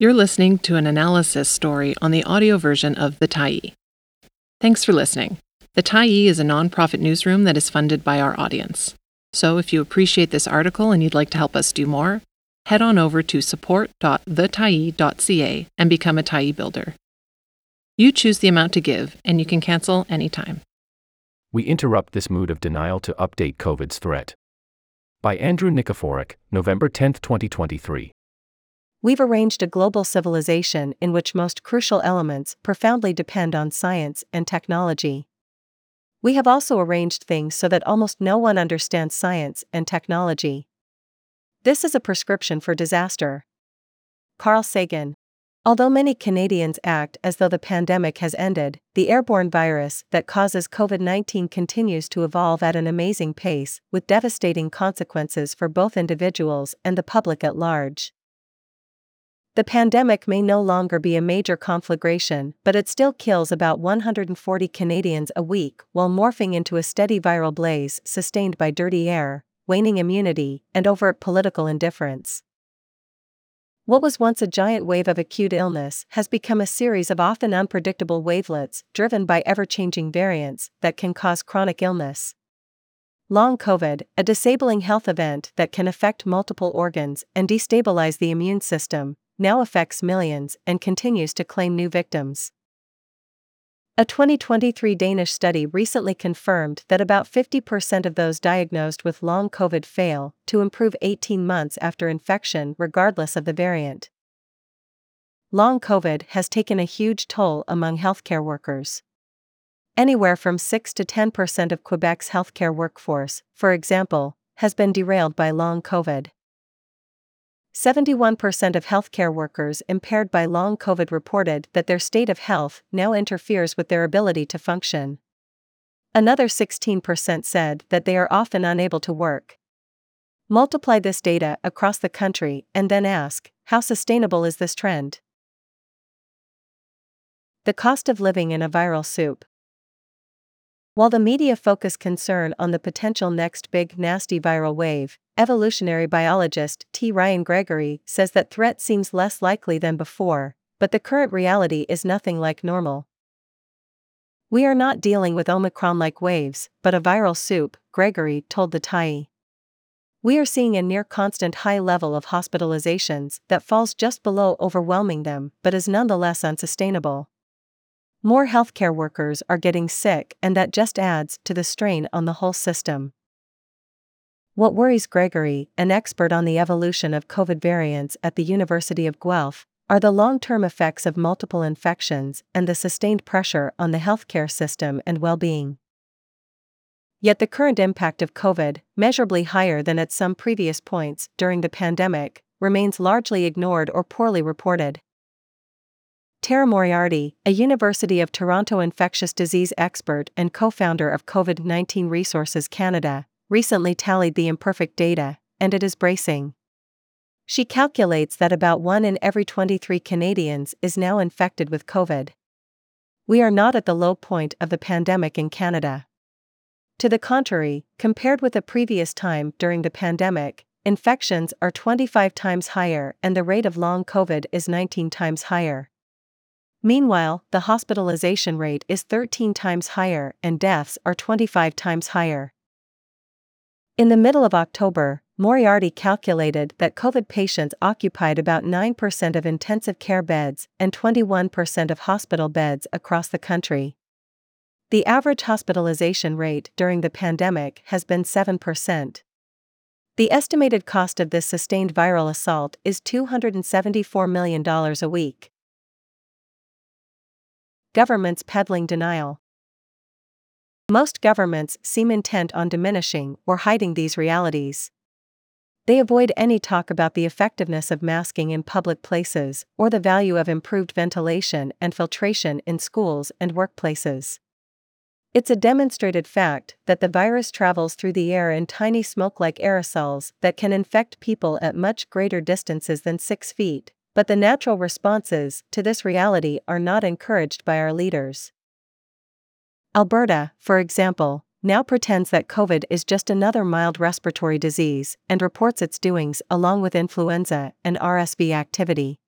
You're listening to an analysis story on the audio version of The Tyee. Thanks for listening. The Tyee is a nonprofit newsroom that is funded by our audience. So if you appreciate this article and you'd like to help us do more, head on over to support.thetyee.ca and become a Tyee builder. You choose the amount to give, and you can cancel anytime. We interrupt this mood of denial to update COVID's threat. By Andrew Nikiforuk, November 10, 2023. We've arranged a global civilization in which most crucial elements profoundly depend on science and technology. We have also arranged things so that almost no one understands science and technology. This is a prescription for disaster. Carl Sagan. Although many Canadians act as though the pandemic has ended, the airborne virus that causes COVID 19 continues to evolve at an amazing pace, with devastating consequences for both individuals and the public at large. The pandemic may no longer be a major conflagration, but it still kills about 140 Canadians a week while morphing into a steady viral blaze sustained by dirty air, waning immunity, and overt political indifference. What was once a giant wave of acute illness has become a series of often unpredictable wavelets driven by ever changing variants that can cause chronic illness. Long COVID, a disabling health event that can affect multiple organs and destabilize the immune system, now affects millions and continues to claim new victims. A 2023 Danish study recently confirmed that about 50% of those diagnosed with long COVID fail to improve 18 months after infection, regardless of the variant. Long COVID has taken a huge toll among healthcare workers. Anywhere from 6 to 10% of Quebec's healthcare workforce, for example, has been derailed by long COVID. 71% of healthcare workers impaired by long COVID reported that their state of health now interferes with their ability to function. Another 16% said that they are often unable to work. Multiply this data across the country and then ask how sustainable is this trend? The cost of living in a viral soup. While the media focus concern on the potential next big nasty viral wave, evolutionary biologist T. Ryan Gregory says that threat seems less likely than before, but the current reality is nothing like normal. We are not dealing with Omicron like waves, but a viral soup, Gregory told the Tyee. We are seeing a near constant high level of hospitalizations that falls just below overwhelming them but is nonetheless unsustainable. More healthcare workers are getting sick, and that just adds to the strain on the whole system. What worries Gregory, an expert on the evolution of COVID variants at the University of Guelph, are the long term effects of multiple infections and the sustained pressure on the healthcare system and well being. Yet the current impact of COVID, measurably higher than at some previous points during the pandemic, remains largely ignored or poorly reported. Tara Moriarty, a University of Toronto infectious disease expert and co founder of COVID 19 Resources Canada, recently tallied the imperfect data, and it is bracing. She calculates that about 1 in every 23 Canadians is now infected with COVID. We are not at the low point of the pandemic in Canada. To the contrary, compared with a previous time during the pandemic, infections are 25 times higher and the rate of long COVID is 19 times higher. Meanwhile, the hospitalization rate is 13 times higher and deaths are 25 times higher. In the middle of October, Moriarty calculated that COVID patients occupied about 9% of intensive care beds and 21% of hospital beds across the country. The average hospitalization rate during the pandemic has been 7%. The estimated cost of this sustained viral assault is $274 million a week governments peddling denial. Most governments seem intent on diminishing or hiding these realities. They avoid any talk about the effectiveness of masking in public places or the value of improved ventilation and filtration in schools and workplaces. It's a demonstrated fact that the virus travels through the air in tiny smoke like aerosols that can infect people at much greater distances than six feet, but the natural responses to this reality are not encouraged by our leaders. Alberta, for example, now pretends that COVID is just another mild respiratory disease and reports its doings along with influenza and RSV activity.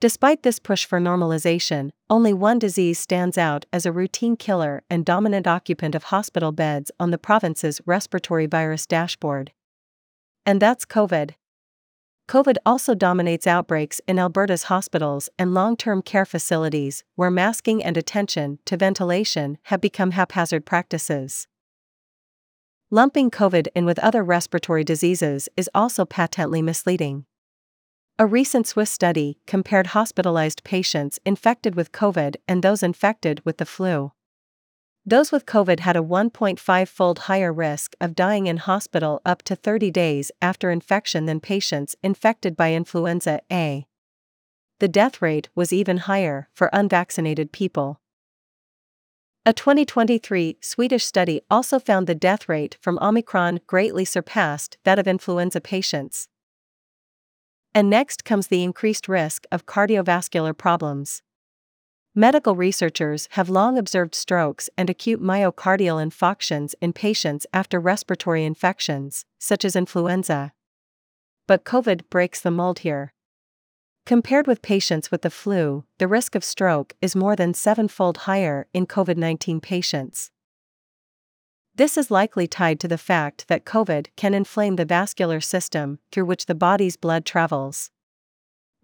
Despite this push for normalization, only one disease stands out as a routine killer and dominant occupant of hospital beds on the province's respiratory virus dashboard. And that's COVID. COVID also dominates outbreaks in Alberta's hospitals and long term care facilities, where masking and attention to ventilation have become haphazard practices. Lumping COVID in with other respiratory diseases is also patently misleading. A recent Swiss study compared hospitalized patients infected with COVID and those infected with the flu. Those with COVID had a 1.5 fold higher risk of dying in hospital up to 30 days after infection than patients infected by influenza A. The death rate was even higher for unvaccinated people. A 2023 Swedish study also found the death rate from Omicron greatly surpassed that of influenza patients. And next comes the increased risk of cardiovascular problems. Medical researchers have long observed strokes and acute myocardial infarctions in patients after respiratory infections, such as influenza. But COVID breaks the mold here. Compared with patients with the flu, the risk of stroke is more than sevenfold higher in COVID 19 patients. This is likely tied to the fact that COVID can inflame the vascular system through which the body's blood travels.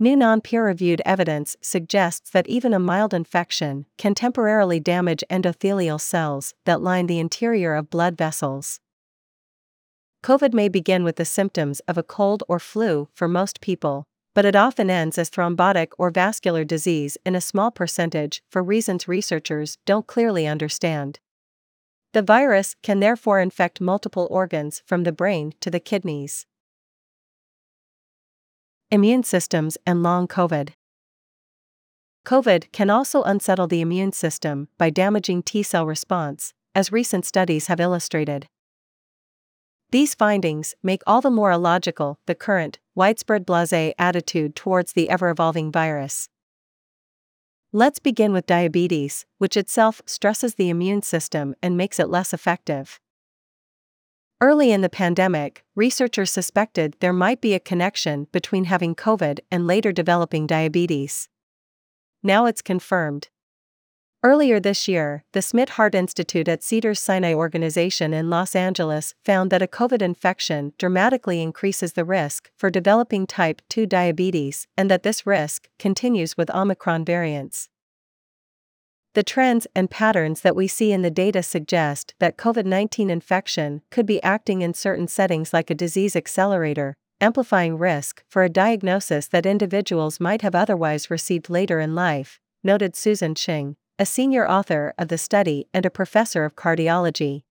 New non peer reviewed evidence suggests that even a mild infection can temporarily damage endothelial cells that line the interior of blood vessels. COVID may begin with the symptoms of a cold or flu for most people, but it often ends as thrombotic or vascular disease in a small percentage for reasons researchers don't clearly understand. The virus can therefore infect multiple organs from the brain to the kidneys. Immune systems and long COVID. COVID can also unsettle the immune system by damaging T cell response, as recent studies have illustrated. These findings make all the more illogical the current, widespread blase attitude towards the ever evolving virus. Let's begin with diabetes, which itself stresses the immune system and makes it less effective. Early in the pandemic, researchers suspected there might be a connection between having COVID and later developing diabetes. Now it's confirmed. Earlier this year, the Smidt Heart Institute at Cedars Sinai Organization in Los Angeles found that a COVID infection dramatically increases the risk for developing type 2 diabetes and that this risk continues with Omicron variants. The trends and patterns that we see in the data suggest that COVID 19 infection could be acting in certain settings like a disease accelerator, amplifying risk for a diagnosis that individuals might have otherwise received later in life, noted Susan Cheng a senior author of the study and a professor of cardiology.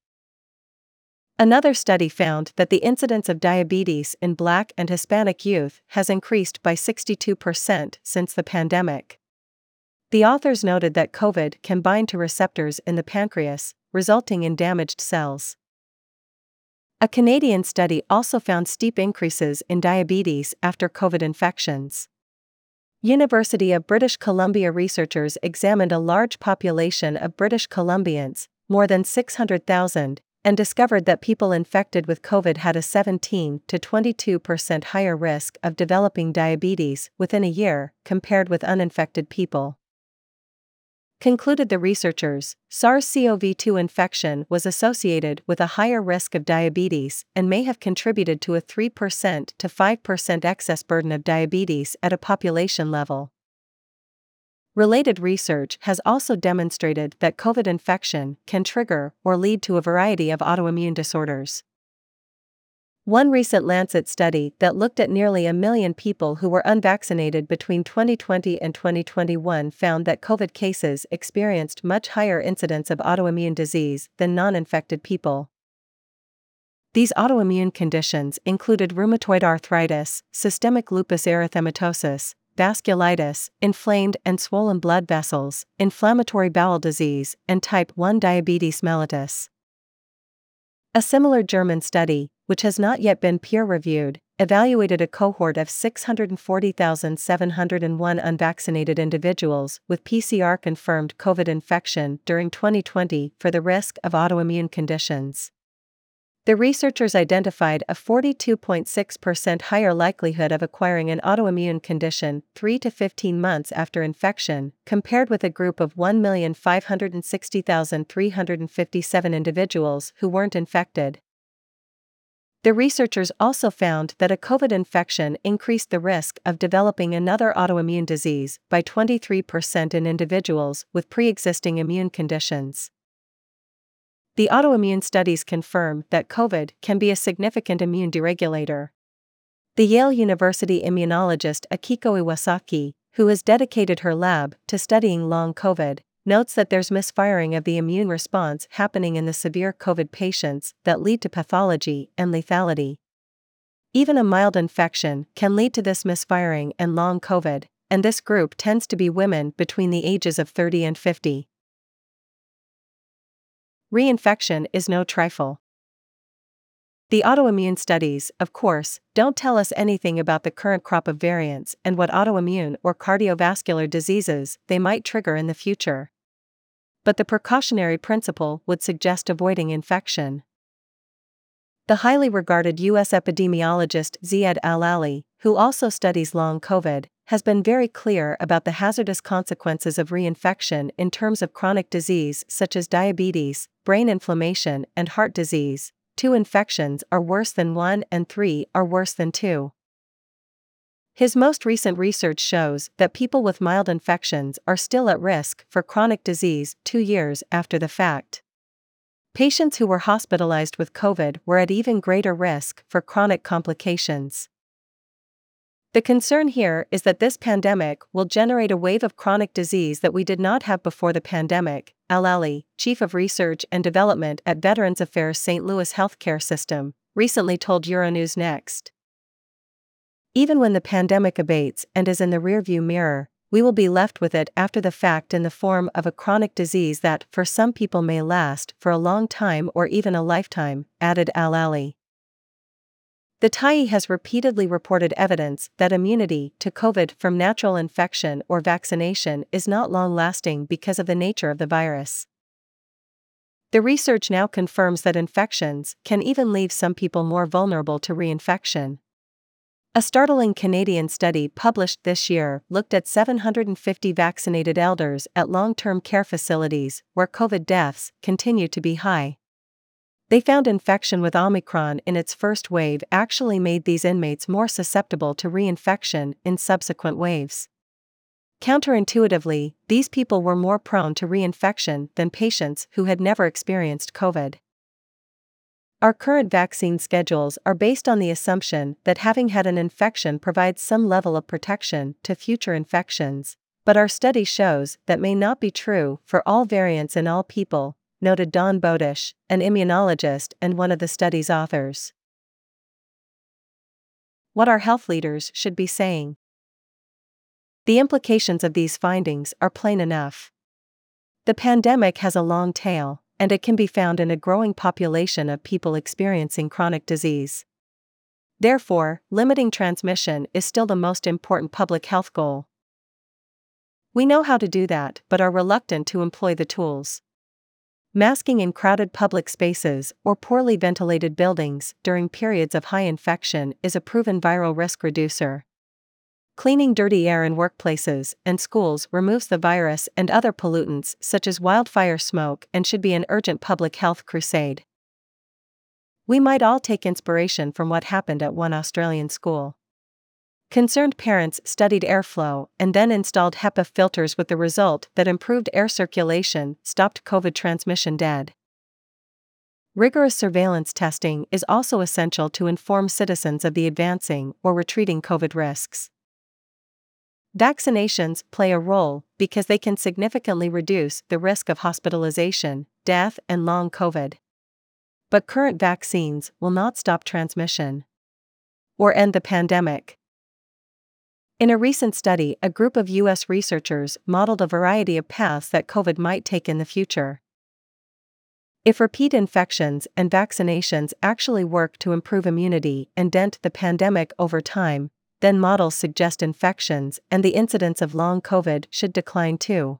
Another study found that the incidence of diabetes in Black and Hispanic youth has increased by 62% since the pandemic. The authors noted that COVID can bind to receptors in the pancreas, resulting in damaged cells. A Canadian study also found steep increases in diabetes after COVID infections. University of British Columbia researchers examined a large population of British Columbians, more than 600,000, and discovered that people infected with COVID had a 17 to 22% higher risk of developing diabetes within a year compared with uninfected people. Concluded the researchers, SARS CoV 2 infection was associated with a higher risk of diabetes and may have contributed to a 3% to 5% excess burden of diabetes at a population level. Related research has also demonstrated that COVID infection can trigger or lead to a variety of autoimmune disorders. One recent Lancet study that looked at nearly a million people who were unvaccinated between 2020 and 2021 found that COVID cases experienced much higher incidence of autoimmune disease than non infected people. These autoimmune conditions included rheumatoid arthritis, systemic lupus erythematosus, vasculitis, inflamed and swollen blood vessels, inflammatory bowel disease, and type 1 diabetes mellitus. A similar German study, which has not yet been peer reviewed, evaluated a cohort of 640,701 unvaccinated individuals with PCR confirmed COVID infection during 2020 for the risk of autoimmune conditions. The researchers identified a 42.6% higher likelihood of acquiring an autoimmune condition 3 to 15 months after infection, compared with a group of 1,560,357 individuals who weren't infected. The researchers also found that a COVID infection increased the risk of developing another autoimmune disease by 23% in individuals with pre existing immune conditions. The autoimmune studies confirm that COVID can be a significant immune deregulator. The Yale University immunologist Akiko Iwasaki, who has dedicated her lab to studying long COVID, notes that there's misfiring of the immune response happening in the severe COVID patients that lead to pathology and lethality. Even a mild infection can lead to this misfiring and long COVID, and this group tends to be women between the ages of 30 and 50. Reinfection is no trifle. The autoimmune studies, of course, don't tell us anything about the current crop of variants and what autoimmune or cardiovascular diseases they might trigger in the future. But the precautionary principle would suggest avoiding infection. The highly regarded U.S. epidemiologist Ziyad al-Aly, who also studies long COVID, has been very clear about the hazardous consequences of reinfection in terms of chronic disease such as diabetes, brain inflammation, and heart disease. Two infections are worse than one, and three are worse than two. His most recent research shows that people with mild infections are still at risk for chronic disease two years after the fact. Patients who were hospitalized with COVID were at even greater risk for chronic complications. The concern here is that this pandemic will generate a wave of chronic disease that we did not have before the pandemic. Al-Aly, Chief of Research and Development at Veterans Affairs St. Louis Healthcare System, recently told Euronews Next. Even when the pandemic abates and is in the rearview mirror, we will be left with it after the fact in the form of a chronic disease that, for some people, may last for a long time or even a lifetime, added Al-Aly. The Tyee has repeatedly reported evidence that immunity to COVID from natural infection or vaccination is not long lasting because of the nature of the virus. The research now confirms that infections can even leave some people more vulnerable to reinfection. A startling Canadian study published this year looked at 750 vaccinated elders at long term care facilities where COVID deaths continue to be high. They found infection with Omicron in its first wave actually made these inmates more susceptible to reinfection in subsequent waves. Counterintuitively, these people were more prone to reinfection than patients who had never experienced COVID. Our current vaccine schedules are based on the assumption that having had an infection provides some level of protection to future infections, but our study shows that may not be true for all variants in all people, noted Dawn Bowdish, an immunologist and one of the study's authors. What our health leaders should be saying. The implications of these findings are plain enough. The pandemic has a long tail, and it can be found in a growing population of people experiencing chronic disease. Therefore, limiting transmission is still the most important public health goal. We know how to do that but are reluctant to employ the tools. Masking in crowded public spaces or poorly ventilated buildings during periods of high infection is a proven viral risk reducer. Cleaning dirty air in workplaces and schools removes the virus and other pollutants such as wildfire smoke and should be an urgent public health crusade. We might all take inspiration from what happened at one Australian school. Concerned parents studied airflow and then installed HEPA filters with the result that improved air circulation stopped COVID transmission dead. Rigorous surveillance testing is also essential to inform citizens of the advancing or retreating COVID risks. Vaccinations play a role because they can significantly reduce the risk of hospitalization, death, and long COVID. But current vaccines will not stop transmission or end the pandemic. In a recent study, a group of U.S. researchers modeled a variety of paths that COVID might take in the future. If repeat infections and vaccinations actually work to improve immunity and dent the pandemic over time, then models suggest infections and the incidence of long COVID should decline too.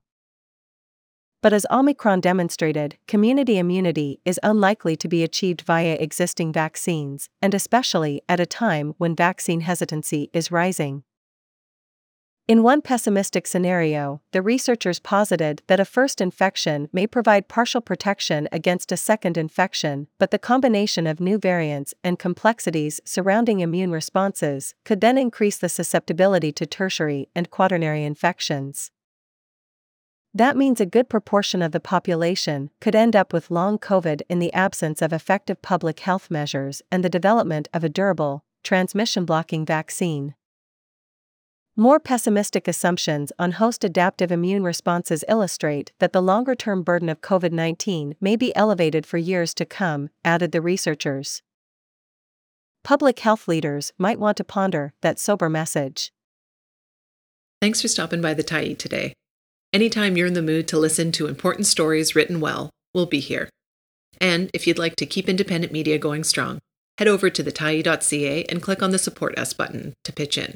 But as Omicron demonstrated, community immunity is unlikely to be achieved via existing vaccines, and especially at a time when vaccine hesitancy is rising. In one pessimistic scenario, the researchers posited that a first infection may provide partial protection against a second infection, but the combination of new variants and complexities surrounding immune responses could then increase the susceptibility to tertiary and quaternary infections. That means a good proportion of the population could end up with long COVID in the absence of effective public health measures and the development of a durable, transmission blocking vaccine. More pessimistic assumptions on host adaptive immune responses illustrate that the longer term burden of COVID 19 may be elevated for years to come, added the researchers. Public health leaders might want to ponder that sober message. Thanks for stopping by the Tyee today. Anytime you're in the mood to listen to important stories written well, we'll be here. And if you'd like to keep independent media going strong, head over to thetyee.ca and click on the Support Us button to pitch in.